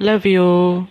love you